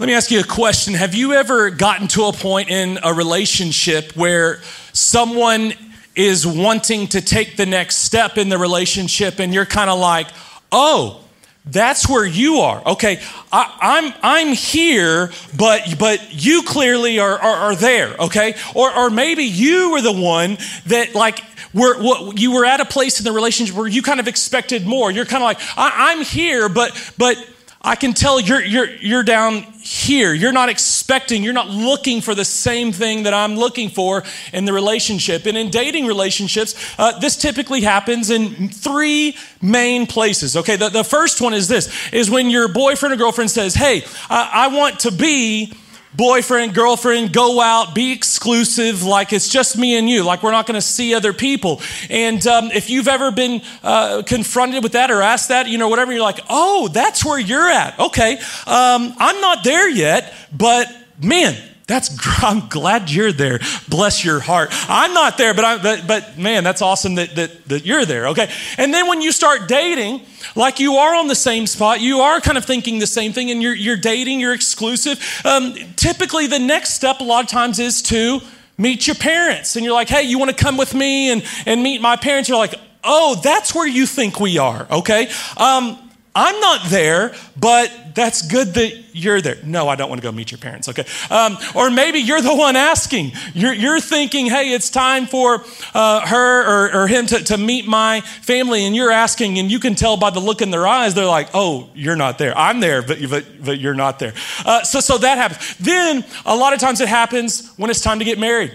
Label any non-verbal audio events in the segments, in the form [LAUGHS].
Let me ask you a question. Have you ever gotten to a point in a relationship where someone is wanting to take the next step in the relationship and you're kind of like, oh, that's where you are. Okay, I, am I'm, I'm here, but but you clearly are, are, are there. Okay, or or maybe you were the one that like were what, you were at a place in the relationship where you kind of expected more. You're kind of like I, I'm here, but but I can tell you're, you're, you're down here. You're not expecting, you're not looking for the same thing that I'm looking for in the relationship. And in dating relationships, uh, this typically happens in three main places. Okay, the, the first one is this is when your boyfriend or girlfriend says, Hey, I, I want to be boyfriend, girlfriend, go out, be exclusive, like it's just me and you, like we're not going to see other people. And um, if you've ever been uh, confronted with that or asked that, you know, whatever, you're like, oh, that's where you're at. Okay, um, I'm not there yet, but man, that's [LAUGHS] I'm glad you're there. Bless your heart. I'm not there, but I, but, but man, that's awesome that, that that you're there. Okay, and then when you start dating, like you are on the same spot, you are kind of thinking the same thing, and you're you're dating, you're exclusive. Um, typically, the next step a lot of times is to meet your parents, and you're like, hey, you want to come with me and and meet my parents? You're like, oh, that's where you think we are. Okay. Um, I'm not there, but that's good that you're there. No, I don't want to go meet your parents, okay? Um, or maybe you're the one asking. You're, you're thinking, hey, it's time for uh, her or, or him to, to meet my family, and you're asking, and you can tell by the look in their eyes, they're like, oh, you're not there. I'm there, but, but, but you're not there. Uh, so, so that happens. Then, a lot of times it happens when it's time to get married.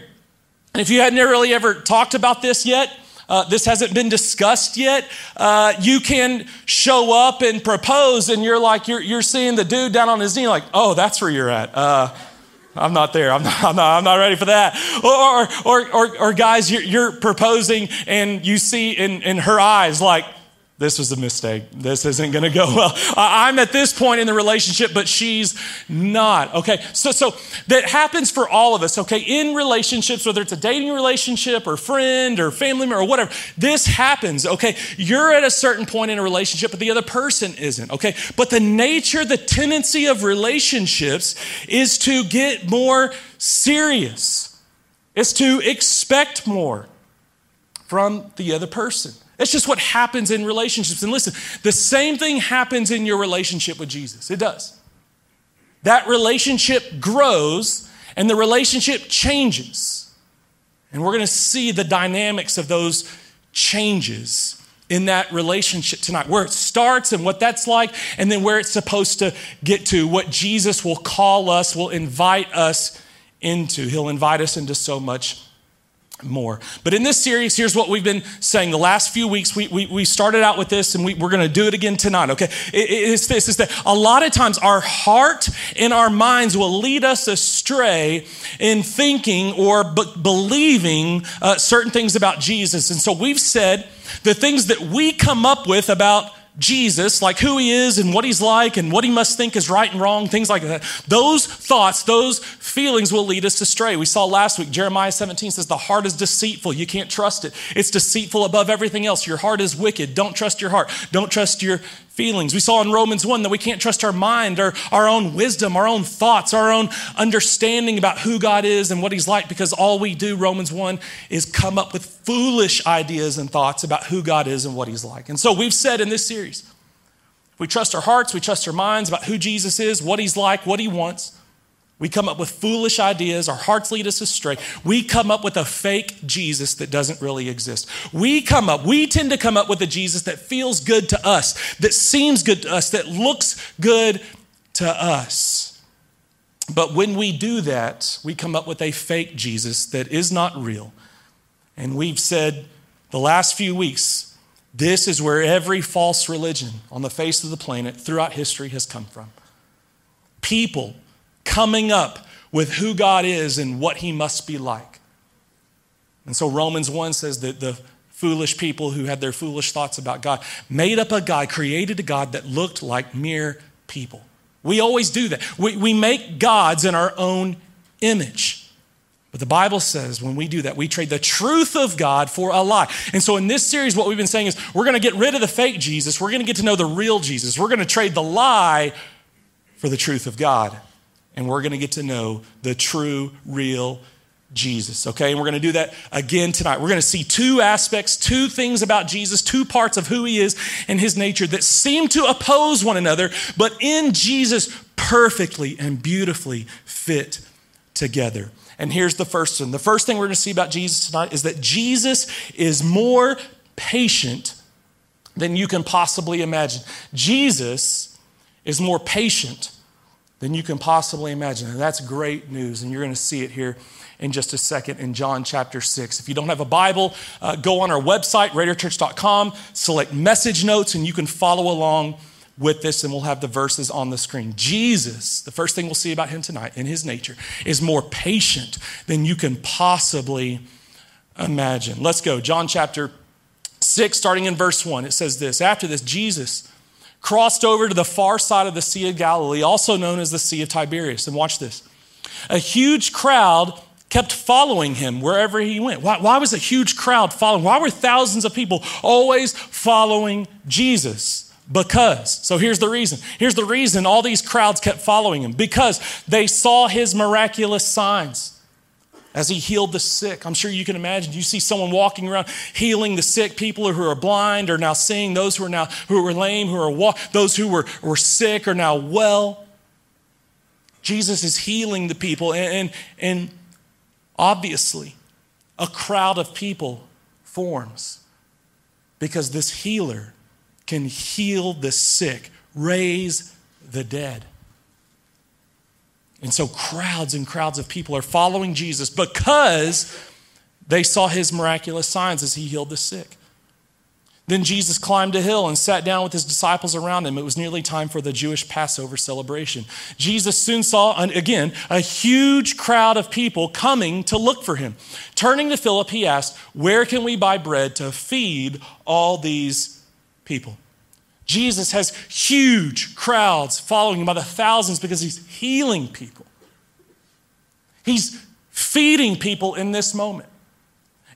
And if you hadn't really ever talked about this yet, uh, this hasn't been discussed yet. Uh, you can show up and propose, and you're like, you're, you're seeing the dude down on his knee, like, oh, that's where you're at. Uh, I'm not there. I'm not, [LAUGHS] I'm not, I'm not ready for that. Or, or, or, or guys, you're, you're proposing, and you see in, in her eyes, like, this was a mistake. This isn't going to go well. I'm at this point in the relationship, but she's not. Okay. So, so that happens for all of us. Okay. In relationships, whether it's a dating relationship or friend or family member or whatever, this happens. Okay. You're at a certain point in a relationship, but the other person isn't. Okay. But the nature, the tendency of relationships is to get more serious, is to expect more from the other person. That's just what happens in relationships. And listen, the same thing happens in your relationship with Jesus. It does. That relationship grows and the relationship changes. And we're going to see the dynamics of those changes in that relationship tonight, where it starts and what that's like, and then where it's supposed to get to, what Jesus will call us, will invite us into. He'll invite us into so much more. But in this series, here's what we've been saying. The last few weeks, we, we, we started out with this and we, are going to do it again tonight, okay? It, it's this, is that a lot of times our heart and our minds will lead us astray in thinking or believing uh, certain things about Jesus. And so we've said the things that we come up with about Jesus, like who he is and what he's like and what he must think is right and wrong, things like that, those thoughts, those feelings will lead us astray. We saw last week, Jeremiah 17 says, The heart is deceitful. You can't trust it. It's deceitful above everything else. Your heart is wicked. Don't trust your heart. Don't trust your feelings. We saw in Romans 1 that we can't trust our mind or our own wisdom, our own thoughts, our own understanding about who God is and what He's like because all we do, Romans 1, is come up with foolish ideas and thoughts about who God is and what He's like. And so we've said in this series, we trust our hearts, we trust our minds about who Jesus is, what He's like, what He wants. We come up with foolish ideas. Our hearts lead us astray. We come up with a fake Jesus that doesn't really exist. We come up, we tend to come up with a Jesus that feels good to us, that seems good to us, that looks good to us. But when we do that, we come up with a fake Jesus that is not real. And we've said the last few weeks, this is where every false religion on the face of the planet throughout history has come from. People coming up with who God is and what he must be like. And so Romans 1 says that the foolish people who had their foolish thoughts about God made up a God, created a God that looked like mere people. We always do that. We, we make gods in our own image. But the Bible says when we do that, we trade the truth of God for a lie. And so in this series, what we've been saying is we're going to get rid of the fake Jesus. We're going to get to know the real Jesus. We're going to trade the lie for the truth of God. And we're going to get to know the true, real Jesus, okay? And we're going to do that again tonight. We're going to see two aspects, two things about Jesus, two parts of who he is and his nature that seem to oppose one another, but in Jesus perfectly and beautifully fit together. And here's the first one. The first thing we're going to see about Jesus tonight is that Jesus is more patient than you can possibly imagine. Jesus is more patient than you can possibly imagine. And that's great news. And you're going to see it here in just a second in John chapter 6. If you don't have a Bible, uh, go on our website, radiachurch.com, select message notes, and you can follow along with this, and we'll have the verses on the screen. Jesus, the first thing we'll see about him tonight in his nature, is more patient than you can possibly imagine. Let's go. John chapter 6, starting in verse 1. It says this After this, Jesus crossed over to the far side of the Sea of Galilee, also known as the Sea of Tiberias. And watch this. A huge crowd kept following him wherever he went. Why, why, was a huge crowd following? Why were thousands of people always following Jesus? Because. So here's the reason. Here's the reason all these crowds kept following him because they saw his miraculous signs as he healed the sick. I'm sure you can imagine. You see someone walking around healing the sick, people who are blind are now seeing, those who are now who were lame, who are walk, those who were, were sick are now well. Jesus is healing the people, and, and, and obviously, a crowd of people forms because this healer can heal the sick, raise the dead. And so crowds and crowds of people are following Jesus because they saw his miraculous signs as he healed the sick. Then Jesus climbed a hill and sat down with his disciples around him. It was nearly time for the Jewish Passover celebration. Jesus soon saw, again, a huge crowd of people coming to look for him. Turning to Philip, he asked, Where can we buy bread to feed all these people? Jesus has huge crowds following him by the thousands because he's healing people. He's feeding people in this moment.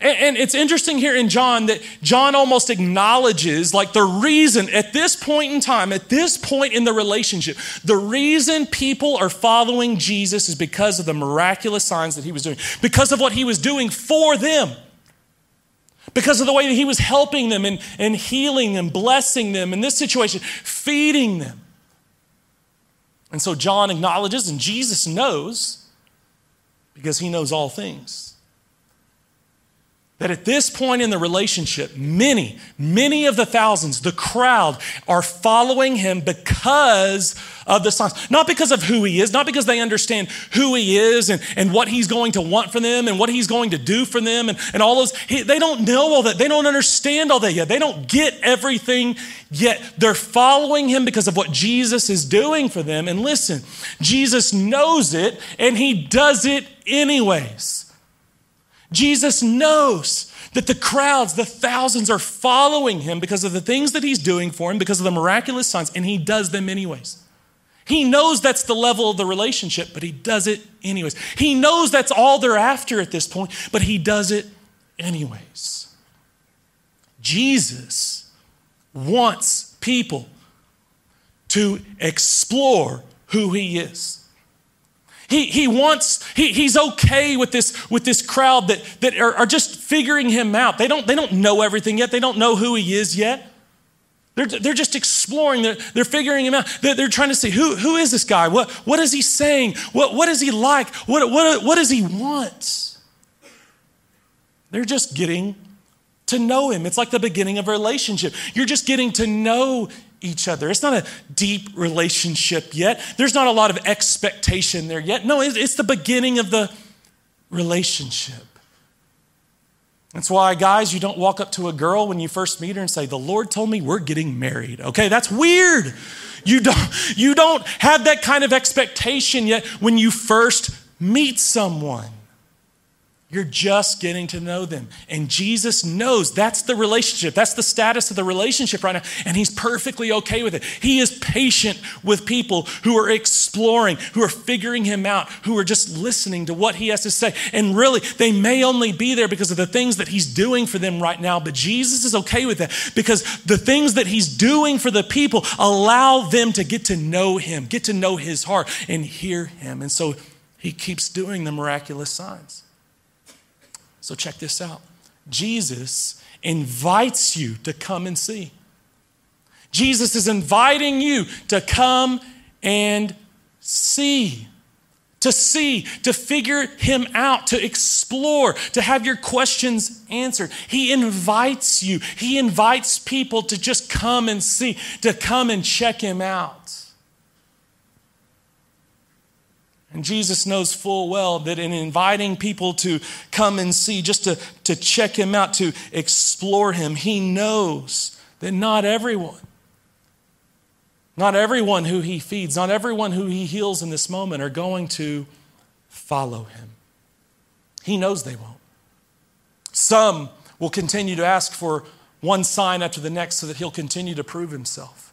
And, it's interesting here in John that John almost acknowledges, like, the reason at this point in time, at this point in the relationship, the reason people are following Jesus is because of the miraculous signs that he was doing, because of what he was doing for them, because of the way that he was helping them and, and healing them, blessing them in this situation, feeding them. And so John acknowledges, and Jesus knows, because he knows all things that at this point in the relationship, many, many of the thousands, the crowd, are following him because of the signs. Not because of who he is, not because they understand who he is and, and what he's going to want for them and what he's going to do for them and, and all those. He, they don't know all that. They don't understand all that yet. They don't get everything yet. They're following him because of what Jesus is doing for them. And listen, Jesus knows it and he does it anyways. Jesus knows that the crowds, the thousands, are following him because of the things that he's doing for him, because of the miraculous signs, and he does them anyways. He knows that's the level of the relationship, but he does it anyways. He knows that's all they're after at this point, but he does it anyways. Jesus wants people to explore who he is. He, he wants, he, he's okay with this, with this crowd that, that are, are just figuring him out. They don't, they don't know everything yet. They don't know who he is yet. They're, they're just exploring, they're, they're figuring him out. They're, they're trying to see who, who is this guy? What, what is he saying? What, what is he like? What, what, what does he want? They're just getting to know him. It's like the beginning of a relationship. You're just getting to know each other. It's not a deep relationship yet. There's not a lot of expectation there yet. No, it's the beginning of the relationship. That's why, guys, you don't walk up to a girl when you first meet her and say, The Lord told me we're getting married. Okay, that's weird. You don't, you don't have that kind of expectation yet when you first meet someone. You're just getting to know them. And Jesus knows that's the relationship. That's the status of the relationship right now. And he's perfectly okay with it. He is patient with people who are exploring, who are figuring him out, who are just listening to what he has to say. And really, they may only be there because of the things that he's doing for them right now. But Jesus is okay with that because the things that he's doing for the people allow them to get to know him, get to know his heart, and hear him. And so he keeps doing the miraculous signs. So check this out Jesus invites you to come and see. Jesus is inviting you to come and see. To see, to figure him out, to explore, to have your questions answered. He invites you. He invites people to just come and see, to come and check him out. And Jesus knows full well that in inviting people to come and see, just to, to check him out, to explore him, he knows that not everyone, not everyone who he feeds, not everyone who he heals in this moment are going to follow him. He knows they won't. Some will continue to ask for one sign after the next so that he'll continue to prove himself.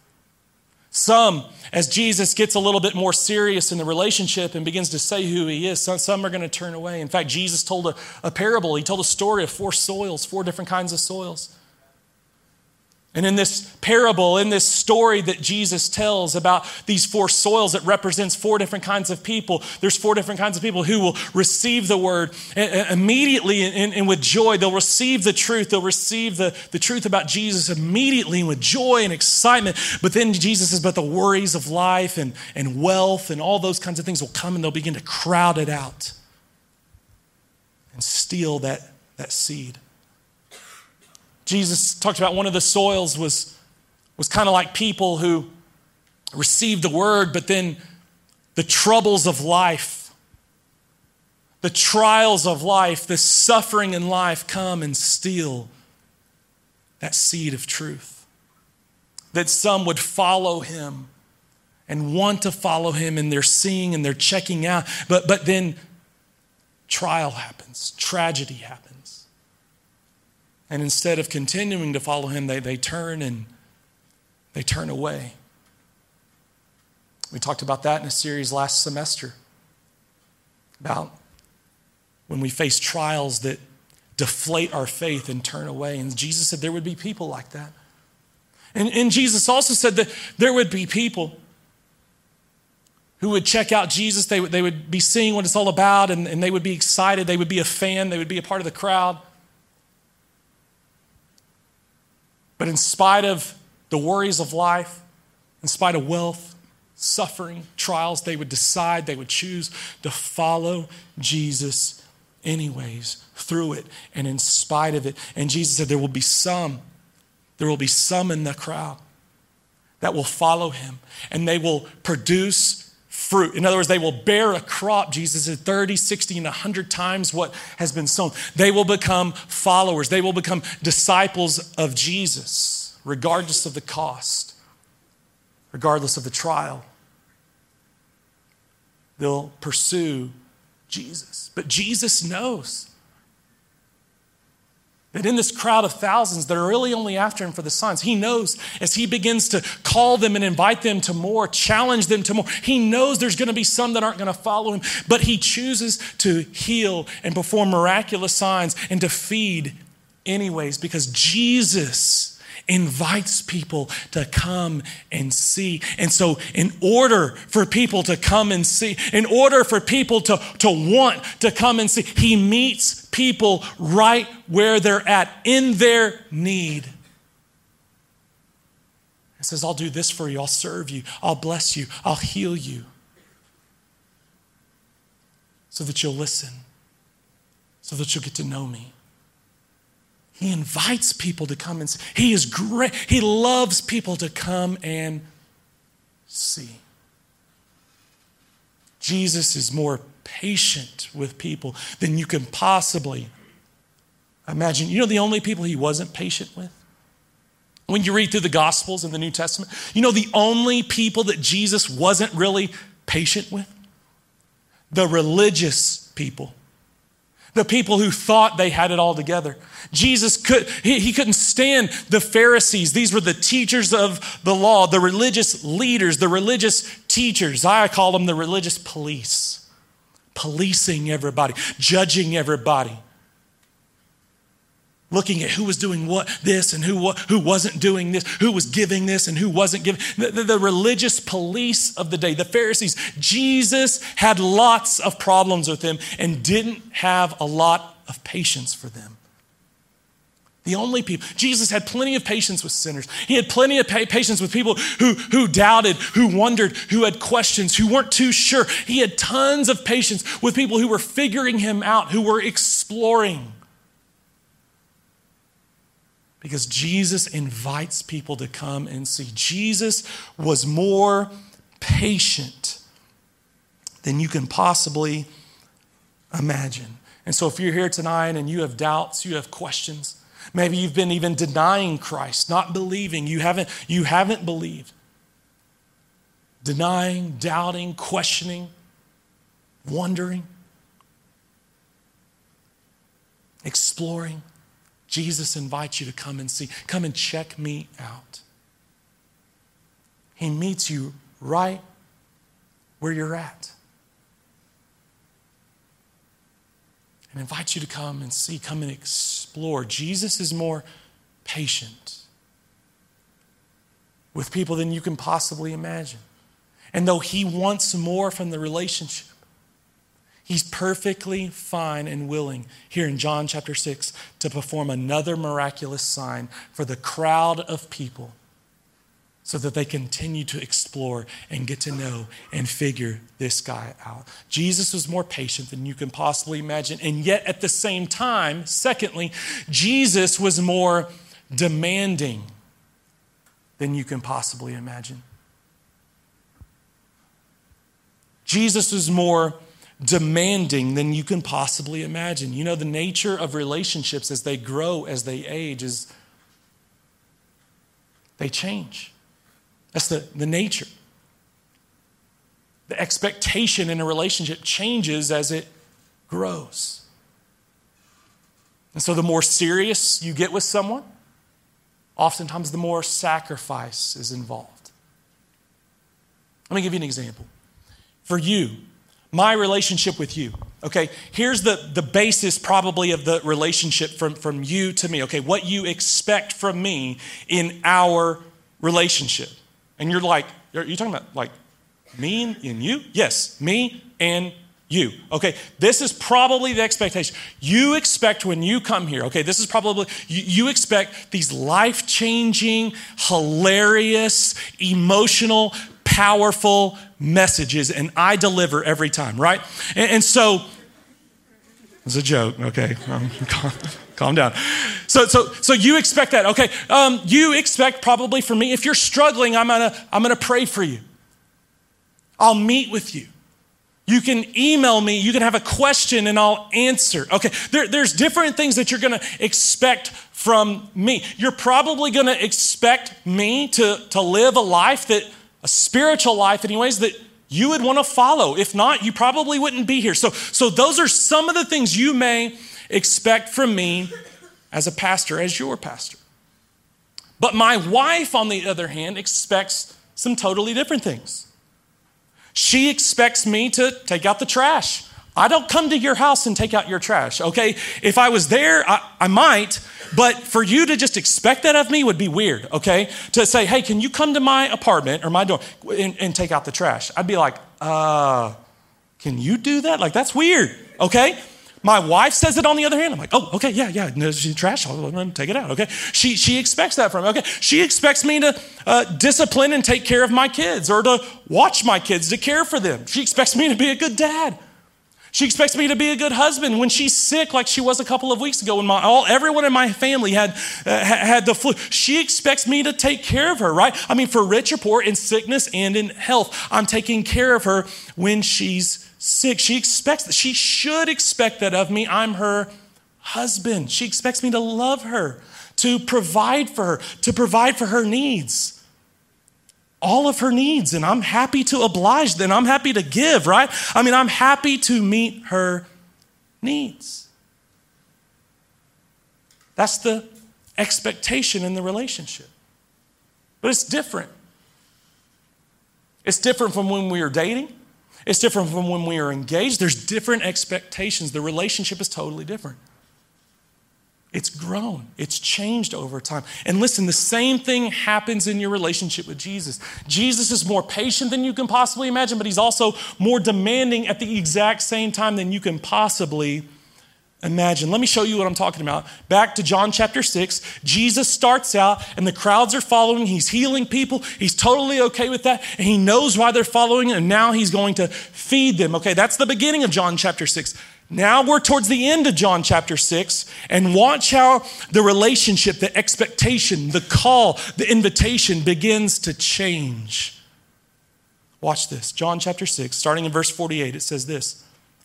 Some, as Jesus gets a little bit more serious in the relationship and begins to say who he is, some, some are going to turn away. In fact, Jesus told a, a parable. He told a story of four soils, four different kinds of soils. And in this parable, in this story that Jesus tells about these four soils, it represents four different kinds of people. There's four different kinds of people who will receive the word immediately and, with joy. They'll receive the truth. They'll receive the, the truth about Jesus immediately and with joy and excitement. But then Jesus says, but the worries of life and, and wealth and all those kinds of things will come and they'll begin to crowd it out and steal that, that seed. Jesus talked about one of the soils was, was kind of like people who received the word, but then the troubles of life, the trials of life, the suffering in life come and steal that seed of truth. That some would follow him and want to follow him, and they're seeing and they're checking out, but, but then trial happens, tragedy happens. And instead of continuing to follow him, they, they turn and they turn away. We talked about that in a series last semester about when we face trials that deflate our faith and turn away. And Jesus said there would be people like that. And, and Jesus also said that there would be people who would check out Jesus. They would, they would be seeing what it's all about and, and they would be excited. They would be a fan. They would be a part of the crowd. But in spite of the worries of life, in spite of wealth, suffering, trials, they would decide, they would choose to follow Jesus anyways, through it and in spite of it. And Jesus said, There will be some, there will be some in the crowd that will follow him and they will produce fruit. In other words, they will bear a crop, Jesus said, 30, 60, and 100 times what has been sown. They will become followers, they will become disciples of Jesus, regardless of the cost, regardless of the trial. They'll pursue Jesus. But Jesus knows that in this crowd of thousands that are really only after him for the signs, he knows as he begins to call them and invite them to more, challenge them to more, he knows there's going to be some that aren't going to follow him, but he chooses to heal and perform miraculous signs and to feed anyways because Jesus invites people to come and see. And so, in order for people to come and see, in order for people to, to want to come and see, he meets people right where they're at in their need. He says, I'll do this for you, I'll serve you, I'll bless you, I'll heal you. So that you'll listen, so that you'll get to know me. He invites people to come and see. He is great. He loves people to come and see. Jesus is more patient with people than you can possibly imagine. You know the only people he wasn't patient with? When you read through the Gospels in the New Testament, you know the only people that Jesus wasn't really patient with? The religious people the people who thought they had it all together. Jesus could he, he couldn't stand the Pharisees. These were the teachers of the law, the religious leaders, the religious teachers. I call them the religious police. Policing everybody, judging everybody looking at who was doing what this and who who wasn't doing this who was giving this and who wasn't giving the, the, the, religious police of the day the pharisees. Jesus had lots of problems with them and didn't have a lot of patience for them. The only people jesus had plenty of patience with sinners. He had plenty of patience with people who, who doubted who wondered who had questions who weren't too sure. He had tons of patience with people who were figuring him out who were exploring because Jesus invites people to come and see. Jesus was more patient than you can possibly imagine. And so, if you're here tonight and you have doubts, you have questions, maybe you've been even denying Christ, not believing, you haven't, you haven't believed, denying, doubting, questioning, wondering, exploring. Jesus invites you to come and see, come and check me out. He meets you right where you're at. And invites you to come and see, come and explore. Jesus is more patient with people than you can possibly imagine. And though he wants more from the relationship, He's perfectly fine and willing here in John chapter 6 to perform another miraculous sign for the crowd of people so that they continue to explore and get to know and figure this guy out. Jesus was more patient than you can possibly imagine. And yet, at the same time, secondly, Jesus was more demanding than you can possibly imagine. Jesus was more demanding than you can possibly imagine. You know, the nature of relationships as they grow, as they age, is they change. That's the, the nature. The expectation in a relationship changes as it grows. And so, the more serious you get with someone, oftentimes the more sacrifice is involved. Let me give you an example. For you, my relationship with you. Okay, here's the, the basis probably of the relationship from, from you to me. Okay, what you expect from me in our relationship. And you're like, are you talking about like me and, you? Yes, me and you. Okay, this is probably the expectation. You expect when you come here, okay, this is probably, you, you expect these life changing, hilarious, emotional, powerful messages, and I deliver every time, right? And, and so, it's a joke, okay? Um, [LAUGHS] calm, calm, down. So, so, so you expect that, okay? Um, you expect probably for me, if you're struggling, I'm gonna, I'm gonna pray for you. I'll meet with you. You can email me, you can have a question and I'll answer. Okay, there, there's different things that you're gonna expect from me. You're probably gonna expect me to, to live a life that a spiritual life, anyways, that you would want to follow. If not, you probably wouldn't be here. So, so those are some of the things you may expect from me as a pastor, as your pastor. But my wife, on the other hand, expects some totally different things. She expects me to take out the trash. I don't come to your house and take out your trash, okay? If I was there, I, I might, but for you to just expect that of me would be weird, okay? To say, hey, can you come to my apartment or my door and, and take out the trash? I'd be like, uh, can you do that? Like, that's weird, okay? My wife says it on the other hand. I'm like, oh, okay, yeah, yeah, no, trash, I'll take it out, okay? She, she expects that from me, okay? She expects me to uh, discipline and take care of my kids or to watch my kids, to care for them. She expects me to be a good dad. She expects me to be a good husband when she's sick, like she was a couple of weeks ago when my, all, everyone in my family had, uh, had the flu. She expects me to take care of her, right? I mean, for rich or poor, in sickness and in health, I'm taking care of her when she's sick. She expects that. She should expect that of me. I'm her husband. She expects me to love her, to provide for her, to provide for her needs all of her needs, and I'm happy to oblige, then I'm happy to give, right? I mean, I'm happy to meet her needs. That's the expectation in the relationship. But it's different. It's different from when we are dating. It's different from when we are engaged. There's different expectations. The relationship is totally different. It's grown, it's changed over time. And listen, the same thing happens in your relationship with Jesus. Jesus is more patient than you can possibly imagine, but he's also more demanding at the exact same time than you can possibly imagine. Let me show you what I'm talking about. Back to John chapter 6, Jesus starts out and the crowds are following. He's healing people. He's totally okay with that. And he knows why they're following, and now he's going to feed them. Okay, that's the beginning of John chapter 6. Now we're towards the end of John chapter 6, and watch how the relationship, the expectation, the call, the invitation begins to change. Watch this. John chapter 6, starting in verse 48, it says this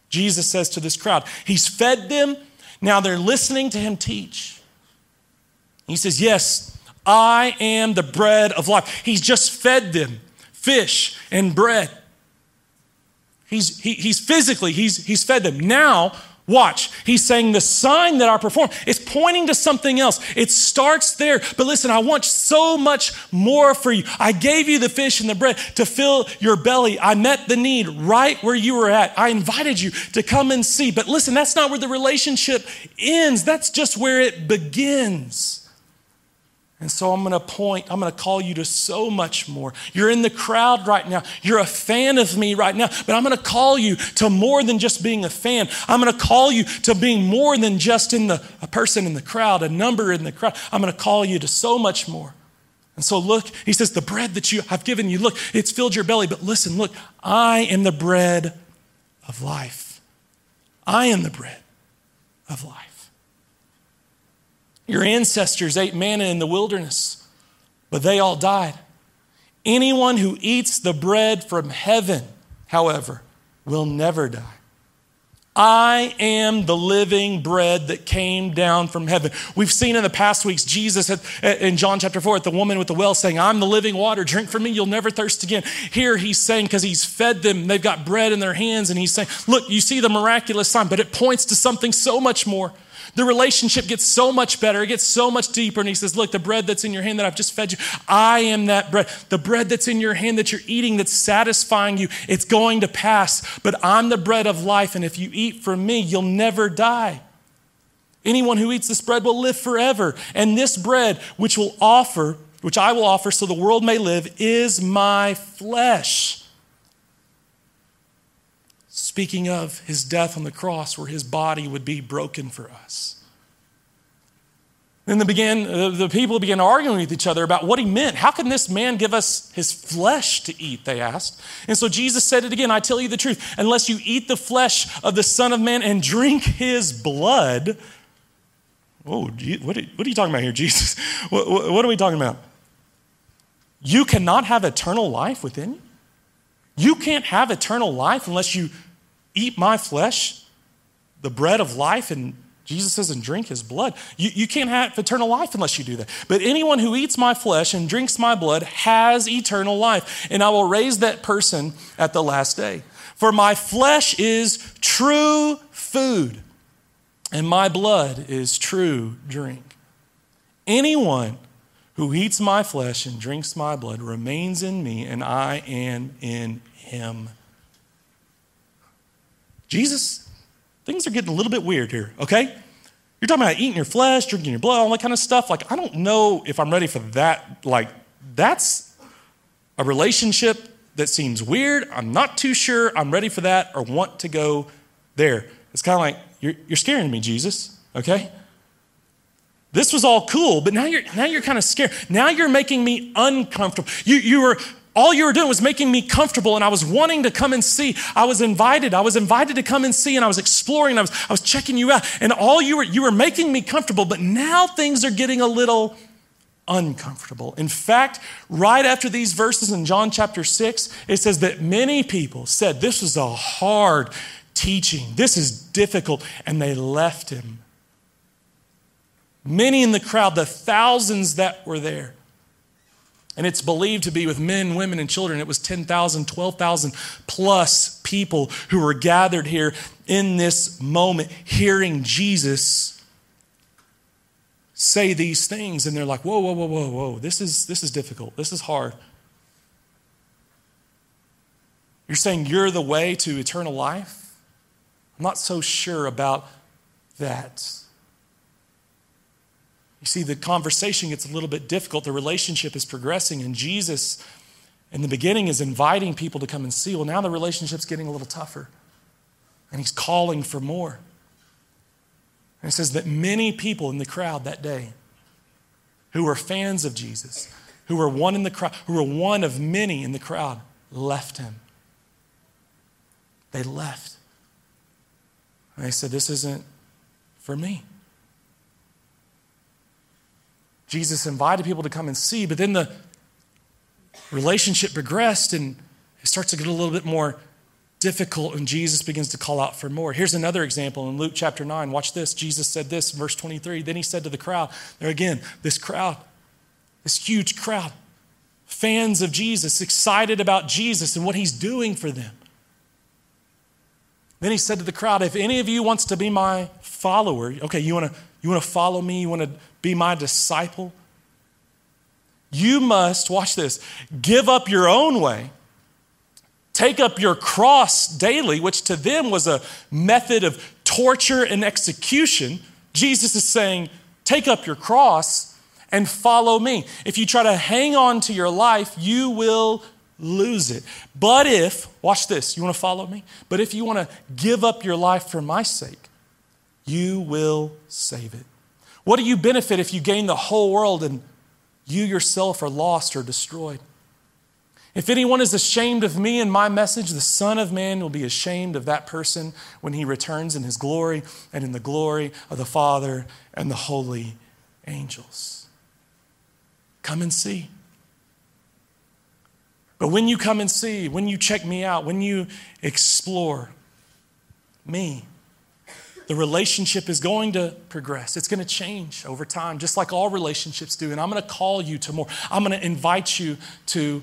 Jesus says to this crowd, He's fed them, now they're listening to Him teach. He says, Yes, I am the bread of life. He's just fed them fish and bread. He's, he, he's physically, he's, he's fed them. Now, watch. He's saying the sign that I perform is pointing to something else. It starts there. But listen, I want so much more for you. I gave you the fish and the bread to fill your belly. I met the need right where you were at. I invited you to come and see. But listen, that's not where the relationship ends, that's just where it begins. And so I'm going to point, I'm going to call you to so much more. You're in the crowd right now. You're a fan of me right now, but I'm going to call you to more than just being a fan. I'm going to call you to being more than just in the a person in the crowd, a number in the crowd. I'm going to call you to so much more. And so look, he says the bread that you I've given you, look, it's filled your belly, but listen, look, I am the bread of life. I am the bread of life. Your ancestors ate manna in the wilderness, but they all died. Anyone who eats the bread from heaven, however, will never die. I am the living bread that came down from heaven. We've seen in the past weeks Jesus at, uh, in John chapter 4 at the woman with the well saying, I'm the living water. Drink from me, you'll never thirst again. Here he's saying, because he's fed them, they've got bread in their hands, and he's saying, Look, you see the miraculous sign, but it points to something so much more. The relationship gets so much better, it gets so much deeper. And he says, Look, the bread that's in your hand that I've just fed you, I am that bread. The bread that's in your hand that you're eating that's satisfying you, it's going to pass. But I'm the bread of life, and if you eat from me, you'll never die. Anyone who eats this bread will live forever. And this bread, which will offer, which I will offer so the world may live, is my flesh. Speaking of his death on the cross, where his body would be broken for us. Then the, began, uh, the people began arguing with each other about what he meant. How can this man give us his flesh to eat? They asked. And so Jesus said it again I tell you the truth. Unless you eat the flesh of the Son of Man and drink his blood. Whoa, what are, you talking about here, [LAUGHS] Jesus? What are we talking about? You cannot have eternal life within you? You can't have eternal life unless you eat my flesh, the bread of life, and Jesus says, and drink his blood. You, you can't have eternal life unless you do that. But anyone who eats my flesh and drinks my blood has eternal life, and I will raise that person at the last day. For my flesh is true food, and my blood is true drink. Anyone who eats my flesh and drinks my blood remains in me, and I am in him. Jesus, things are getting a little bit weird here, okay? You're talking about eating your flesh, drinking your blood, all that kind of stuff. Like, I don't know if I'm ready for that. Like, that's a relationship that seems weird. I'm not too sure I'm ready for that or want to go there. It's kind of like, you're, you're scaring me, Jesus, okay? This was all cool, but now you're now you're kind of scared. Now you're making me uncomfortable. You you were all you were doing was making me comfortable, and I was wanting to come and see. I was invited. I was invited to come and see, and I was exploring. I was, I was checking you out, and all you were you were making me comfortable. But now things are getting a little uncomfortable. In fact, right after these verses in John chapter six, it says that many people said this was a hard teaching. This is difficult, and they left him. Many in the crowd, the thousands that were there and it's believed to be with men, women, and children. It was 10,000, 12,000 plus people who were gathered here in this moment, hearing Jesus say these things and they're like, whoa, whoa, whoa, whoa, whoa, this is, this is difficult. This is hard. You're saying you're the way to eternal life? I'm not so sure about that. You see, the conversation gets a little bit difficult. The relationship is progressing, and Jesus, in the beginning, is inviting people to come and see. Well, now the relationship's getting a little tougher, and he's calling for more. And it says that many people in the crowd that day who were fans of Jesus, who were one in the crowd, who were one of many in the crowd, left him. They left. And they said, This isn't for me. Jesus invited people to come and see, but then the relationship progressed and it starts to get a little bit more difficult and Jesus begins to call out for more. Here's another example in Luke chapter 9. Watch this. Jesus said this, verse 23. Then he said to the crowd, there again, this crowd, this huge crowd, fans of Jesus, excited about Jesus and what he's doing for them. Then he said to the crowd, If any of you wants to be my follower, okay, you want to you want to follow me, you want to be my disciple, you must, watch this, give up your own way, take up your cross daily, which to them was a method of torture and execution. Jesus is saying, Take up your cross and follow me. If you try to hang on to your life, you will lose it. But if, watch this, you want to follow me? But if you want to give up your life for my sake, you will save it. What do you benefit if you gain the whole world and you yourself are lost or destroyed? If anyone is ashamed of me and my message, the Son of Man will be ashamed of that person when he returns in his glory and in the glory of the Father and the holy angels. Come and see. But when you come and see, when you check me out, when you explore me, the relationship is going to progress. It's going to change over time, just like all relationships do. And I'm going to call you to more. I'm going to invite you to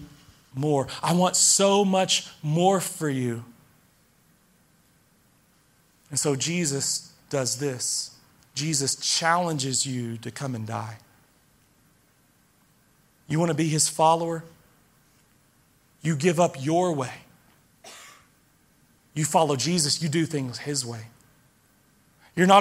more. I want so much more for you. And so Jesus does this Jesus challenges you to come and die. You want to be his follower? You give up your way. You follow Jesus, you do things His way. You're not